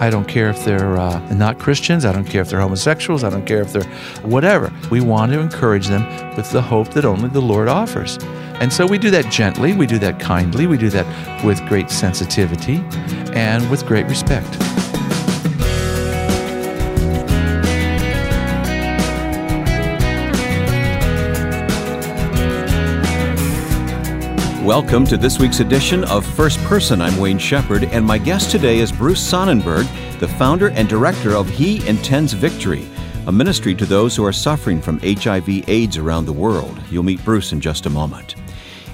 I don't care if they're uh, not Christians. I don't care if they're homosexuals. I don't care if they're whatever. We want to encourage them with the hope that only the Lord offers. And so we do that gently, we do that kindly, we do that with great sensitivity and with great respect. Welcome to this week's edition of First Person. I'm Wayne Shepherd, and my guest today is Bruce Sonnenberg, the founder and director of He Intends Victory, a ministry to those who are suffering from HIV/AIDS around the world. You'll meet Bruce in just a moment.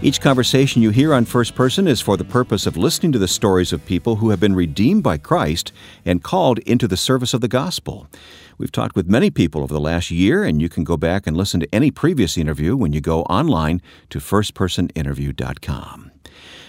Each conversation you hear on First Person is for the purpose of listening to the stories of people who have been redeemed by Christ and called into the service of the gospel. We've talked with many people over the last year, and you can go back and listen to any previous interview when you go online to firstpersoninterview.com.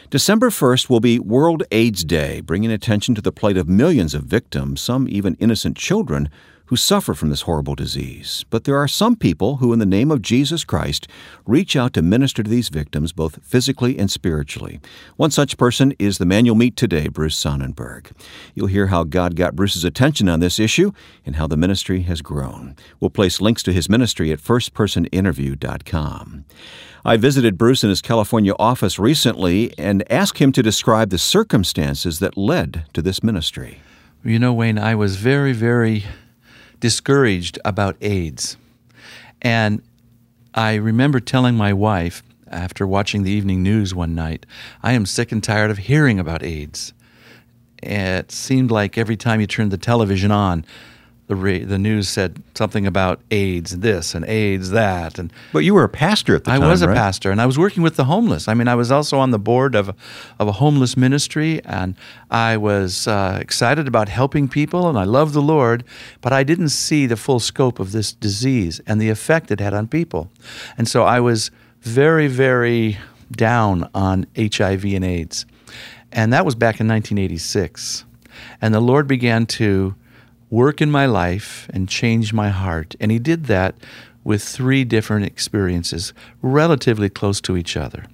December 1st will be World AIDS Day, bringing attention to the plight of millions of victims, some even innocent children, who suffer from this horrible disease. But there are some people who, in the name of Jesus Christ, reach out to minister to these victims both physically and spiritually. One such person is the man you'll meet today, Bruce Sonnenberg. You'll hear how God got Bruce's attention on this issue and how the ministry has grown. We'll place links to his ministry at firstpersoninterview.com. I visited Bruce in his California office recently and asked him to describe the circumstances that led to this ministry. You know, Wayne, I was very, very discouraged about AIDS. And I remember telling my wife after watching the evening news one night, I am sick and tired of hearing about AIDS. It seemed like every time you turned the television on, the re- the news said something about AIDS this and AIDS that and but you were a pastor at the I time. I was a right? pastor and I was working with the homeless. I mean, I was also on the board of a, of a homeless ministry and I was uh, excited about helping people and I loved the Lord, but I didn't see the full scope of this disease and the effect it had on people, and so I was very very down on HIV and AIDS, and that was back in 1986, and the Lord began to work in my life and change my heart. And he did that with three different experiences, relatively close to each other.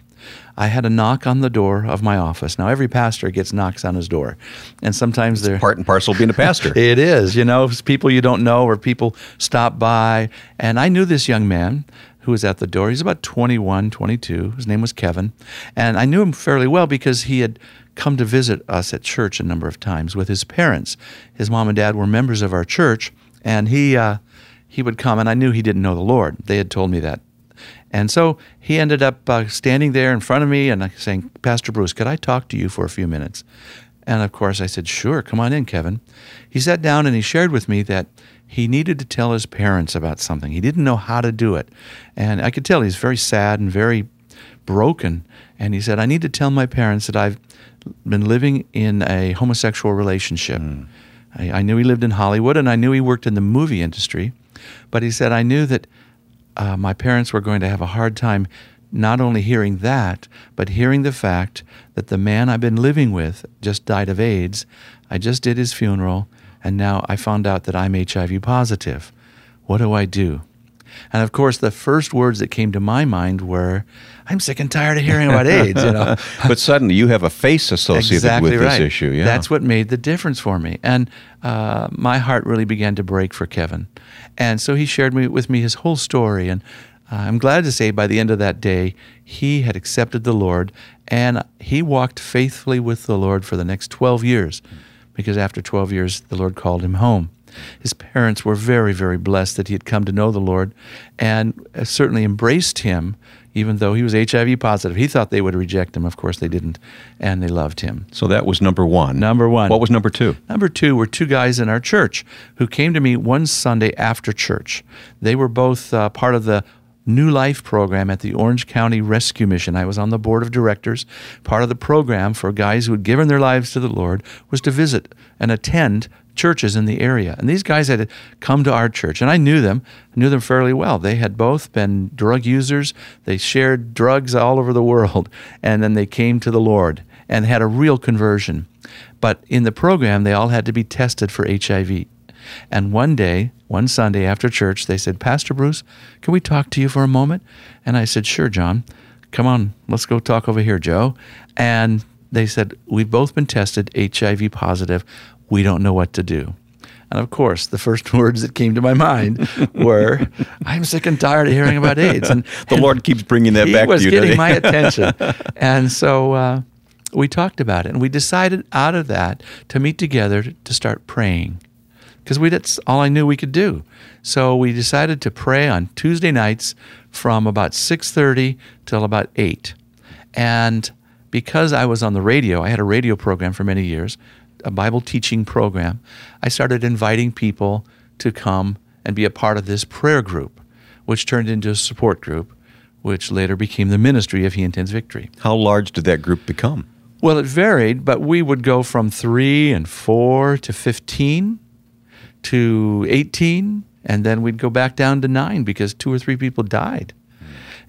I had a knock on the door of my office. Now, every pastor gets knocks on his door, and sometimes it's they're part and parcel of being a pastor. it is, you know, people you don't know or people stop by. And I knew this young man who was at the door. He's about 21, 22. His name was Kevin, and I knew him fairly well because he had come to visit us at church a number of times with his parents. His mom and dad were members of our church, and he uh, he would come, and I knew he didn't know the Lord. They had told me that. And so he ended up uh, standing there in front of me and saying, Pastor Bruce, could I talk to you for a few minutes? And of course, I said, Sure, come on in, Kevin. He sat down and he shared with me that he needed to tell his parents about something. He didn't know how to do it. And I could tell he's very sad and very broken. And he said, I need to tell my parents that I've been living in a homosexual relationship. Mm. I, I, knew he lived in Hollywood and I knew he worked in the movie industry, but he said, I knew that uh, my parents were going to have a hard time not only hearing that, but hearing the fact that the man I've been living with just died of AIDS. I just did his funeral, and now I found out that I'm HIV positive. What do I do? And of course, the first words that came to my mind were, "I'm sick and tired of hearing about AIDS." You know, but suddenly you have a face associated exactly with right. this issue. Yeah, that's what made the difference for me, and uh, my heart really began to break for Kevin. And so he shared me, with me his whole story, and uh, I'm glad to say by the end of that day, he had accepted the Lord, and he walked faithfully with the Lord for the next 12 years, because after 12 years, the Lord called him home. His parents were very, very blessed that he had come to know the Lord and uh, certainly embraced him, even though he was HIV positive. He thought they would reject him. Of course, they didn't, and they loved him. So that was number one. Number one. What was number two? Number two were two guys in our church who came to me one Sunday after church. They were both uh, part of the New Life program at the Orange County Rescue Mission. I was on the board of directors. Part of the program for guys who had given their lives to the Lord was to visit and attend churches in the area. And these guys had come to our church, and I knew them, I knew them fairly well. They had both been drug users, they shared drugs all over the world, and then they came to the Lord and had a real conversion. But in the program, they all had to be tested for HIV. And one day, one Sunday after church, they said, Pastor Bruce, can we talk to you for a moment? And I said, Sure, John. Come on, let's go talk over here, Joe. And they said, We've both been tested HIV positive. We don't know what to do. And of course, the first words that came to my mind were, "I'm sick and tired of hearing about AIDS." And the and Lord keeps bringing that he back was to you. getting doesn't he? my attention, and so uh, we talked about it, and we decided out of that to meet together to start praying, because we that's all I knew we could do. So we decided to pray on Tuesday nights from about six thirty till about eight, and because I was on the radio, I had a radio program for many years a Bible teaching program, I started inviting people to come and be a part of this prayer group, which turned into a support group, which later became the ministry of He Intends Victory. How large did that group become? Well, it varied, but we would go from three and four to 15 to 18, and then we'd go back down to nine because two or three people died.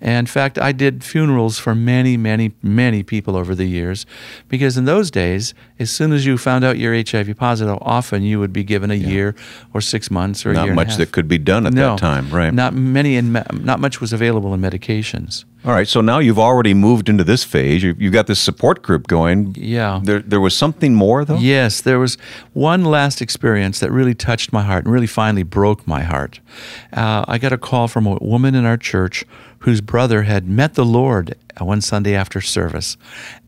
And in fact, I did funerals for many, many, many people over the years because in those days, as soon as you found out you're HIV positive, often you would be given a year or six months or a Not year and a much that could be done at no, that time, right? Not many, and not much was available in medications. All right, so now you've already moved into this phase. You- You've got this support group going. Yeah. There, there was something more, though? Yes, there was one last experience that really touched my heart and really finally broke my heart. Uh, I got a call from a woman in our church whose brother had met the Lord uh, one Sunday after service.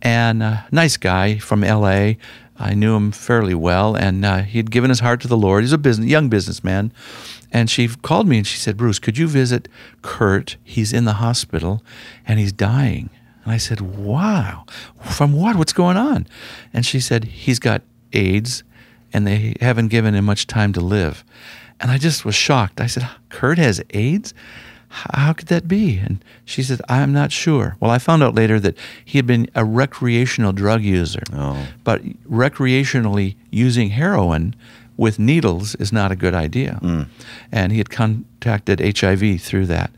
And a nice guy from LA. I knew him fairly well, and uh, he had given his heart to the Lord. He's a business, young businessman. And she called me and she said, Bruce, could you visit Kurt? He's in the hospital and he's dying. And I said, Wow, from what? What's going on? And she said, He's got AIDS and they haven't given him much time to live. And I just was shocked. I said, Kurt has AIDS? How could that be? And she said, I'm not sure. Well, I found out later that he had been a recreational drug user. Oh. But recreationally using heroin with needles is not a good idea. And he had contacted HIV through that.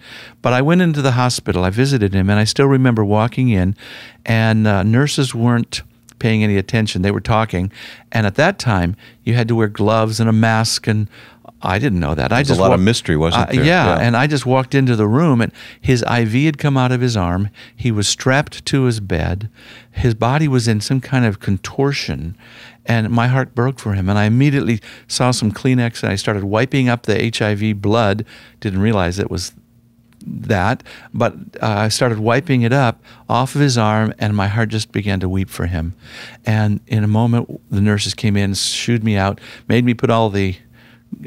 But I went into the hospital, I visited him, and I still remember walking in, and uh, nurses weren't paying any attention. They were talking. And at that time, you had to wear gloves and a mask and I didn't know that. I There's a just lot of walked- mystery, wasn't Uh, there? Yeah, Yeah. and I just walked into the room, and his IV had come out of his arm. He was strapped to his bed. His body was in some kind of contortion, and my heart broke for him. And I immediately saw some Kleenex, and I started wiping up the HIV blood. Didn't realize it was that, but uh, I started wiping it up off of his arm, and my heart just began to weep for him. And in a moment, the nurses came in, shooed me out, made me put all the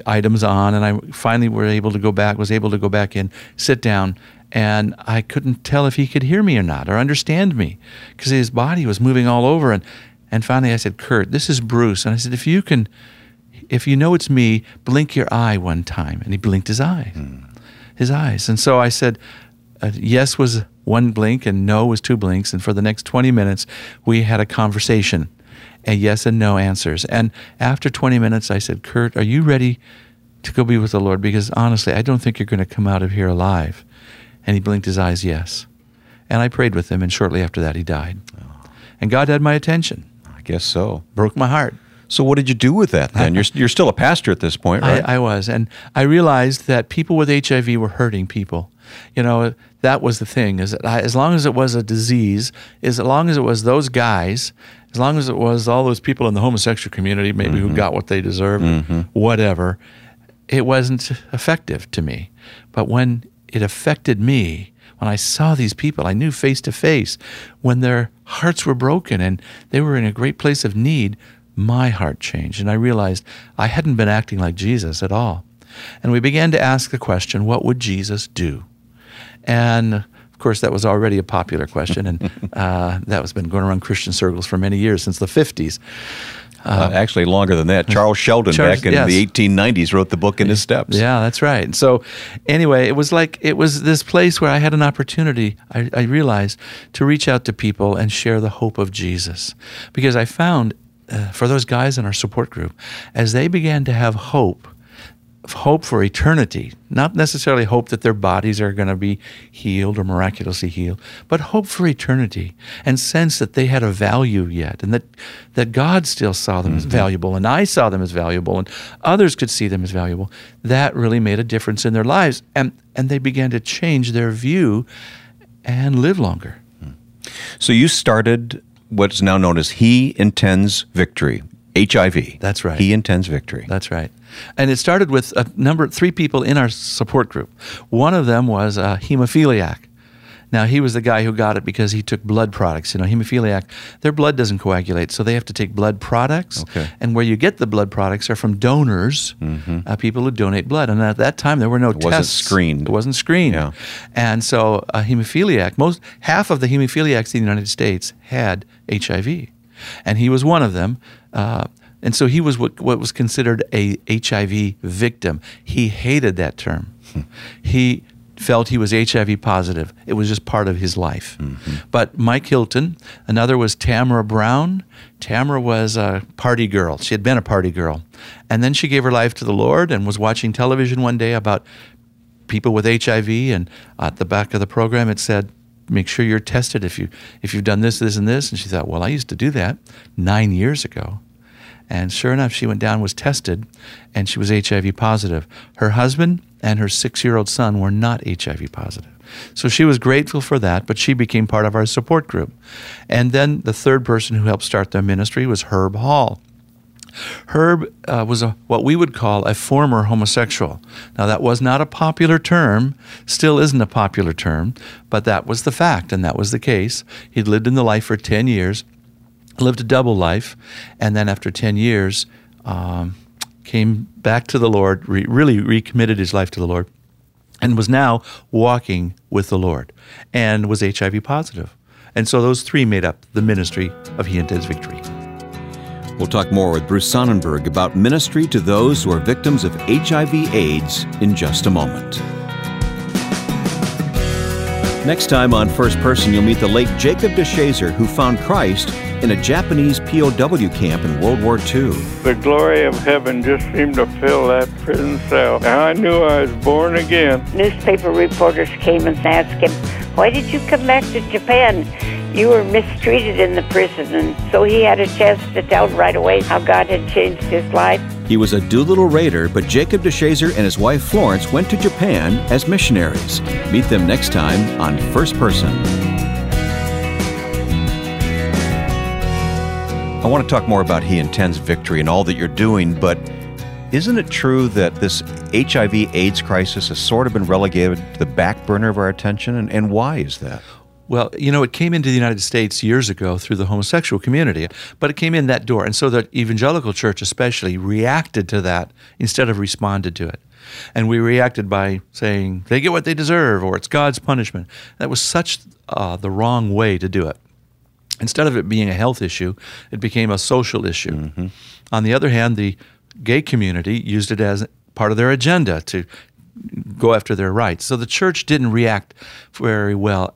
items on, and I finally were able to go back, was able to go back in, sit down, and I couldn't tell if he could hear me or not or understand me because his body was moving all over. And, and finally I said, Kurt, this is Bruce. And I said, if you can, if you know it's me, blink your eye one time. And he blinked his eye, his eyes. And so I said, uh, yes was one blink and no was two blinks. And for the next 20 minutes, we had a conversation and yes and no answers. And after 20 minutes, I said, Kurt, are you ready to go be with the Lord? Because honestly, I don't think you're going to come out of here alive. And he blinked his eyes, yes. And I prayed with him, and shortly after that, he died. Oh. And God had my attention, I guess so. broke my heart. So what did you do with that then? You're, you're still a pastor at this point, right? I, I was, and I realized that people with HIV were hurting people. You know, that was the thing. Is that I, as long as it was a disease, as long as it was those guys, as long as it was all those people in the homosexual community, maybe who mm-hmm. got what they deserved, mm-hmm. whatever, it wasn't effective to me. But when it affected me, when I saw these people, I knew face to face when their hearts were broken and they were in a great place of need. My heart changed, and I realized I hadn't been acting like Jesus at all. And we began to ask the question, what would Jesus do? And course, that was already a popular question, and uh, that has been going around Christian circles for many years, since the 50s. Uh, actually, longer than that. Charles Sheldon, Charles- back in yes. the 1890s, wrote the book in his steps. Yeah, that's right. And so, anyway, it was like it was this place where I had an opportunity. I, I realized to reach out to people and share the hope of Jesus, because I found uh, for those guys in our support group, as they began to have hope, hope for eternity, not necessarily hope that their bodies are going to be healed or miraculously healed, but hope for eternity and sense that they had a value yet and that, that God still saw them as mm-hmm. valuable and I saw them as valuable and others could see them as valuable. That really made a difference in their lives and, and they began to change their view and live longer. Hmm. So you started what's now known as He Intends Victory. HIV. That's right. He intends victory. That's right. And it started with a number, three people in our support group. One of them was a hemophiliac. Now, he was the guy who got it because he took blood products. You know, hemophiliac, their blood doesn't coagulate, so they have to take blood products. Okay. And where you get the blood products are from donors, uh, people who donate blood. And at that time, there were no Mm-hmm. It wasn't tests. screened. It wasn't screened. Yeah. And so, a hemophiliac, most half of the hemophiliacs in the United States had HIV, and he was one of them. Uh, and so he was what, what was considered a HIV victim. He hated that term. he felt he was HIV positive. It was just part of his life. But Mike Hilton, another was Tamara Brown. Tamara was a party girl. She had been a party girl. And then she gave her life to the Lord and was watching television one day about people with HIV, and at the back of the program it said, "Make sure you're tested if you if you've done this, this, and this." And she thought, "Well, I used to do that nine years ago." And sure enough, she went down, was tested, and she was HIV positive. Her husband and her six year old son were not HIV positive. So she was grateful for that, but she became part of our support group. And then the third person who helped start their ministry was Herb Hall. Herb uh, was a, what we would call a former homosexual. Now, that was not a popular term, still isn't a popular term, but that was the fact, and that was the case. He'd lived in the life for 10 years, lived a double life, and then after 10 years, um, came back to the Lord, re- really recommitted his life to the Lord, and was now walking with the Lord and was HIV positive. And so those three made up the ministry of He Intends Victory. We'll talk more with Bruce Sonnenberg about ministry to those who are victims of HIV/AIDS in just a moment. Next time on First Person, you'll meet the late Jacob DeShazer, who found Christ in a Japanese POW camp in World War II. The glory of heaven just seemed to fill that prison cell. And I knew I was born again. Newspaper reporters came and asked him, Why did you come back to Japan? You were mistreated in the prison. And so he had a chance to tell right away how God had changed his life. He was a Doolittle Raider, but Jacob DeShazer and his wife Florence went to Japan as missionaries. Meet them next time on First Person. I want to talk more about He Intends Victory and all that you're doing, but isn't it true that this HIV AIDS crisis has sort of been relegated to the back burner of our attention? And, and why is that? Well, you know, it came into the United States years ago through the homosexual community, but it came in that door. And so the evangelical church, especially, reacted to that instead of responded to it. And we reacted by saying, they get what they deserve, or it's God's punishment. That was such uh, the wrong way to do it. Instead of it being a health issue, it became a social issue. On the other hand, the gay community used it as part of their agenda to go after their rights. So the church didn't react very well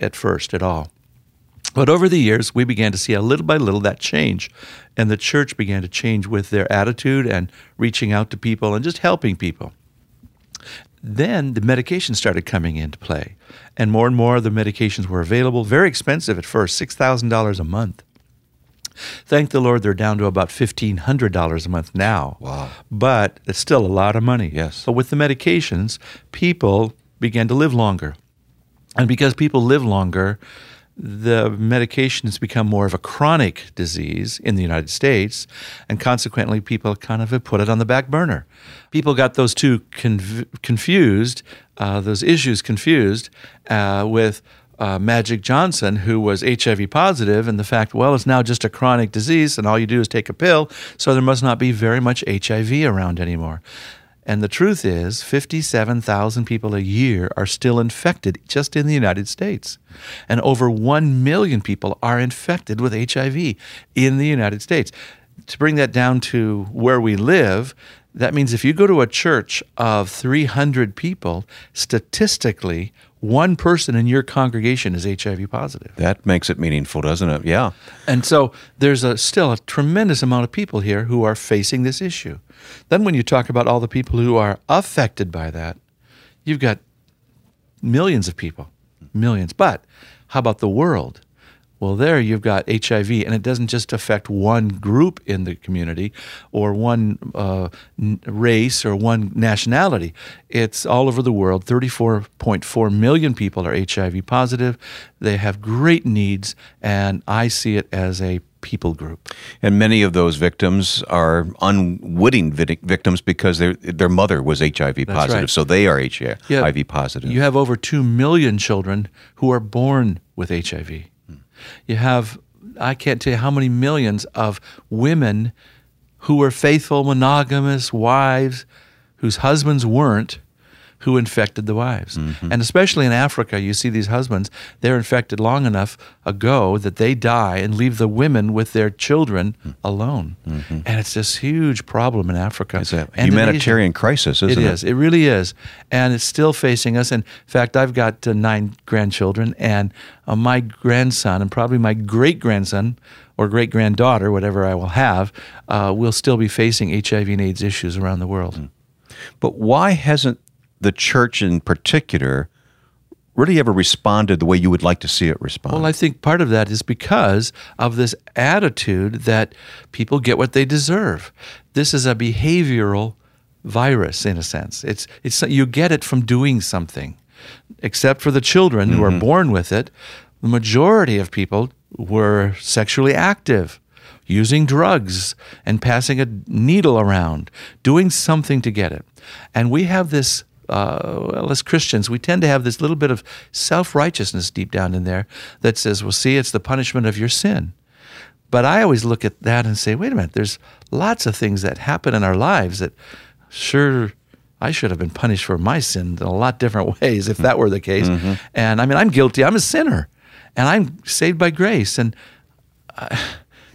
at first at all. But over the years, we began to see a little by little that change. And the church began to change with their attitude and reaching out to people and just helping people. Then the medications started coming into play. And more and more of the medications were available, very expensive at first, $6,000 a month. Thank the Lord, they're down to about $1,500 a month now. Wow. But it's still a lot of money. Yes. So with the medications, people began to live longer. And because people live longer, the medication has become more of a chronic disease in the United States, and consequently, people kind of have put it on the back burner. People got those two conv- confused, uh, those issues confused uh, with uh, Magic Johnson, who was HIV positive, and the fact, well, it's now just a chronic disease, and all you do is take a pill, so there must not be very much HIV around anymore. And the truth is, 57,000 people a year are still infected just in the United States. And over 1 million people are infected with HIV in the United States. To bring that down to where we live, that means if you go to a church of 300 people, statistically, one person in your congregation is HIV positive. That makes it meaningful, doesn't it? Yeah. And so there's a, still a tremendous amount of people here who are facing this issue. Then, when you talk about all the people who are affected by that, you've got millions of people, millions. But how about the world? Well, there you've got HIV, and it doesn't just affect one group in the community or one uh, race or one nationality. It's all over the world. 34.4 million people are HIV positive. They have great needs, and I see it as a people group. And many of those victims are unwitting victims because their their mother was HIV positive, right. so they are HIV Yeah. positive. You have over 2 million children who are born with HIV. You have, I can't tell you how many millions of women who were faithful, monogamous wives whose husbands weren't. Who infected the wives. And especially in Africa, you see these husbands, they're infected long enough ago that they die and leave the women with their children alone. And it's this huge problem in Africa. it's a and in Asia. humanitarian crisis, isn't It it? is. It really is, and it's still facing us. In fact, I've got uh, nine grandchildren, and uh, my grandson, and probably my great grandson or great granddaughter, whatever I will have, uh, will still be facing HIV and AIDS issues around the world. But why hasn't the church in particular really ever responded the way you would like to see it respond? Well, I think part of that is because of this attitude that people get what they deserve. This is a behavioral virus in a sense. It's it's you get it from doing something. Except for the children who are mm-hmm. born with it, the majority of people were sexually active, using drugs and passing a needle around, doing something to get it. And we have this uh, well, as Christians, we tend to have this little bit of self righteousness deep down in there that says, well, see, it's the punishment of your sin. But I always look at that and say, wait a minute, there's lots of things that happen in our lives that sure I should have been punished for my sin in a lot different ways if that were the case. And I mean, I'm guilty, I'm a sinner, and I'm saved by grace. And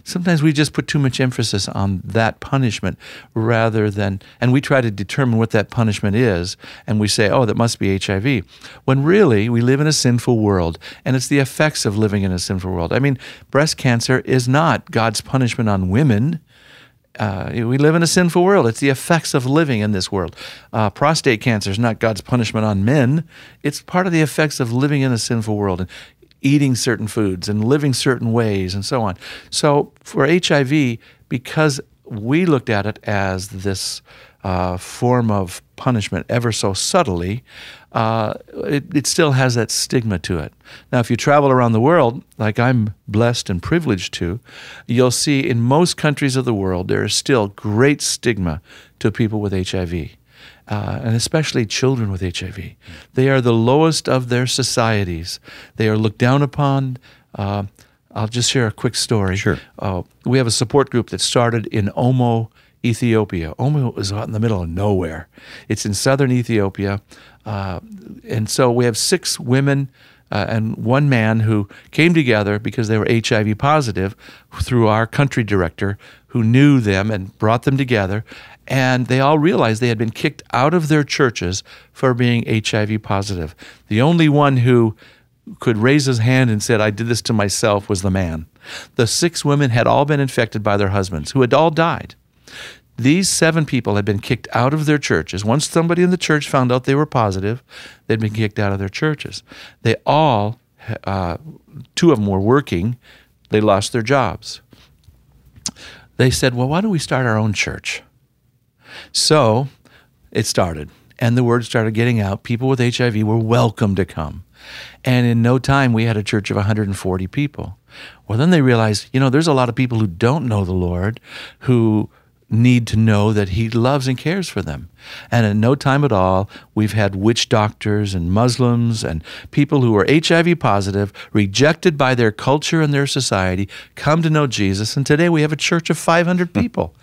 sometimes we just put too much emphasis on that punishment rather than, and we try to determine what that punishment is, and we say, oh, that must be HIV. When really, we live in a sinful world, and it's the effects of living in a sinful world. I mean, breast cancer is not God's punishment on women. Uh, we live in a sinful world. It's the effects of living in this world. Uh, prostate cancer is not God's punishment on men. It's part of the effects of living in a sinful world and eating certain foods and living certain ways and so on. So for HIV, because we looked at it as this uh, form of punishment ever so subtly, uh, it, it still has that stigma to it. Now, if you travel around the world, like I'm blessed and privileged to, you'll see in most countries of the world there is still great stigma to people with HIV. Uh, and especially children with HIV. They are the lowest of their societies. They are looked down upon. Uh, I'll just share a quick story. Sure. Uh, we have a support group that started in Omo, Ethiopia. Omo is out in the middle of nowhere. It's in southern Ethiopia. Uh, and so we have six women uh, and one man who came together because they were HIV positive through our country director who knew them and brought them together. And they all realized they had been kicked out of their churches for being HIV positive. The only one who could raise his hand and said, I did this to myself was the man. The six women had all been infected by their husbands, who had all died. These seven people had been kicked out of their churches. Once somebody in the church found out they were positive, they'd been kicked out of their churches. They all, uh, two of them were working, they lost their jobs. They said, Well, why don't we start our own church? So it started, and the word started getting out. People with HIV were welcome to come. And in no time, we had a church of 140 people. Well, then they realized, you know, there's a lot of people who don't know the Lord who need to know that He loves and cares for them. And in no time at all, we've had witch doctors and Muslims and people who are HIV positive, rejected by their culture and their society, come to know Jesus. And today we have a church of 500 people.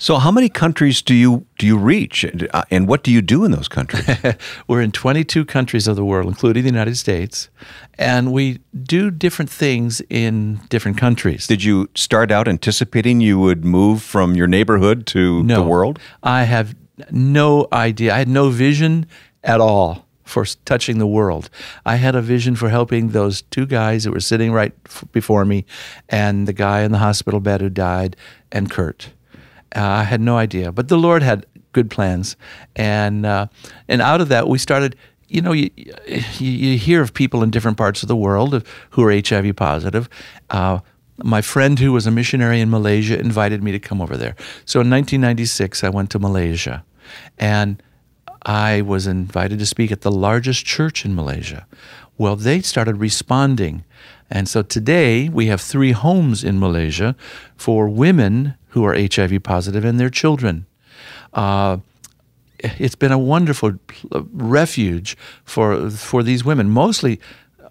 So, how many countries do you do you reach, and, uh, and what do you do in those countries? We're in 22 countries of the world, including the United States, and we do different things in different countries. Did you start out anticipating you would move from your neighborhood to no, the world? I have no idea. I had no vision at all for touching the world. I had a vision for helping those two guys that were sitting right f- before me, and the guy in the hospital bed who died, and Kurt. Uh, I had no idea, but the Lord had good plans, and uh, and out of that we started you know, you, you, hear of people in different parts of the world who are HIV positive. Uh, my friend who was a missionary in Malaysia invited me to come over there. So in 1996, I went to Malaysia, and I was invited to speak at the largest church in Malaysia. Well, they started responding. And so today we have three homes in Malaysia for women who are HIV positive and their children. Uh, it's been a wonderful refuge for for these women. Mostly,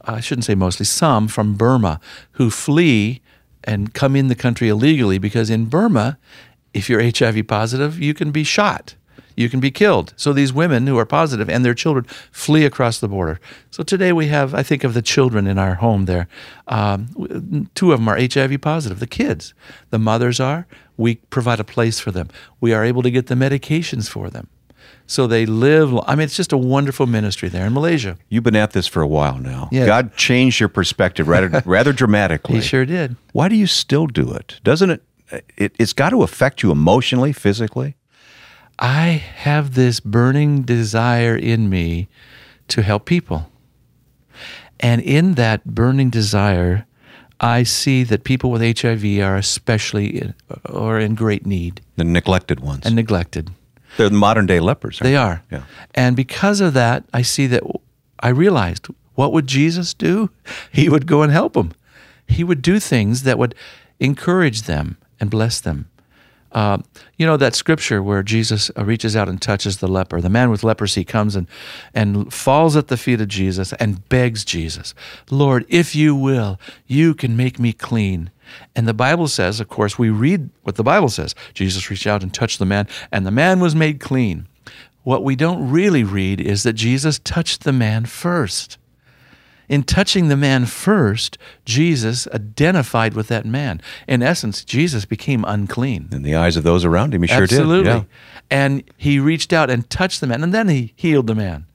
I shouldn't say mostly, some from Burma who flee and come in the country illegally because in Burma, if you're HIV positive, you can be shot. You can be killed. So these women who are positive and their children flee across the border. So today we have, I think of the children in our home there. Um, two of them are HIV positive, the kids. The mothers are. We provide a place for them. We are able to get the medications for them so they live. I mean, it's just a wonderful ministry there in Malaysia. You've been at this for a while now. Yeah. God changed your perspective rather rather dramatically. He sure did. Why do you still do it? Doesn't it? it it's got to affect you emotionally, physically. I have this burning desire in me to help people. And in that burning desire, I see that people with HIV are especially in, or in great need. The neglected ones. And neglected. They're the modern day lepers. They are. Yeah. And because of that, I see that I realized what would Jesus do? He would go and help them. He would do things that would encourage them and bless them. Uh, you know that scripture where Jesus uh, reaches out and touches the leper. The man with leprosy comes and, and falls at the feet of Jesus and begs Jesus, Lord, if you will, you can make me clean. And the Bible says, of course, we read what the Bible says. Jesus reached out and touched the man, and the man was made clean. What we don't really read is that Jesus touched the man first. In touching the man first, Jesus identified with that man. In essence, Jesus became unclean. In the eyes of those around him, he sure Absolutely. did. Yeah. And he reached out and touched the man, and then he healed the man.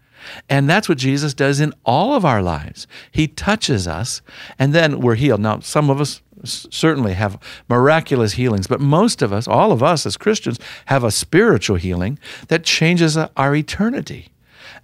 And that's what Jesus does in all of our lives. He touches us, and then we're healed. Now, some of us certainly have miraculous healings, but most of us, all of us as Christians, have a spiritual healing that changes our eternity.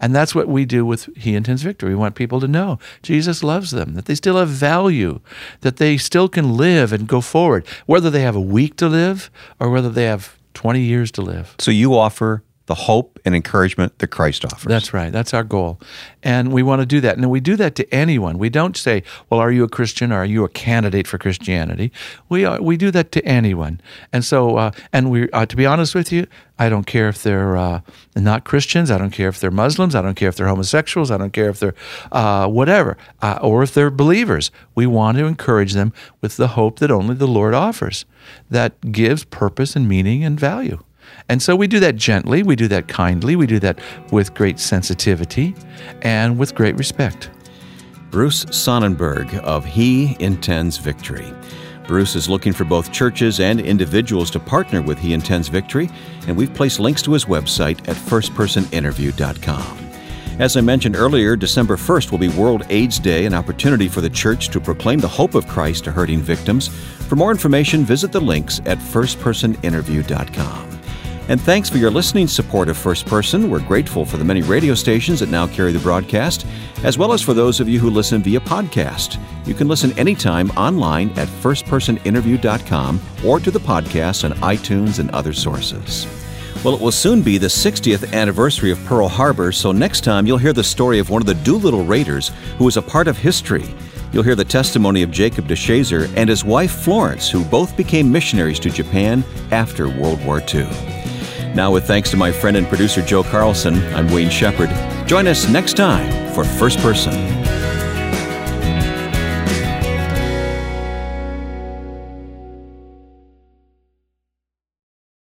And that's what we do with He Intends Victory. We want people to know Jesus loves them, that they still have value, that they still can live and go forward, whether they have a week to live or whether they have 20 years to live. So you offer the hope and encouragement that Christ offers. That's right. That's our goal. And we want to do that. And we do that to anyone. We don't say, well, are you a Christian or are you a candidate for Christianity? We, are, we do that to anyone. And so, uh, and we, uh, to be honest with you, I don't care if they're uh, not Christians. I don't care if they're Muslims. I don't care if they're homosexuals. I don't care if they're uh, whatever, uh, or if they're believers. We want to encourage them with the hope that only the Lord offers that gives purpose and meaning and value. And so we do that gently, we do that kindly, we do that with great sensitivity and with great respect. Bruce Sonnenberg of He Intends Victory. Bruce is looking for both churches and individuals to partner with He Intends Victory, and we've placed links to his website at firstpersoninterview.com. As I mentioned earlier, December 1st will be World AIDS Day, an opportunity for the church to proclaim the hope of Christ to hurting victims. For more information, visit the links at firstpersoninterview.com. And thanks for your listening support of First Person. We're grateful for the many radio stations that now carry the broadcast, as well as for those of you who listen via podcast. You can listen anytime online at firstpersoninterview.com or to the podcast on iTunes and other sources. Well, it will soon be the 60th anniversary of Pearl Harbor, so next time you'll hear the story of one of the Doolittle Raiders who was a part of history. You'll hear the testimony of Jacob DeShazer and his wife Florence, who both became missionaries to Japan after World War II. Now, with thanks to my friend and producer Joe Carlson, I'm Wayne Shepherd. Join us next time for First Person.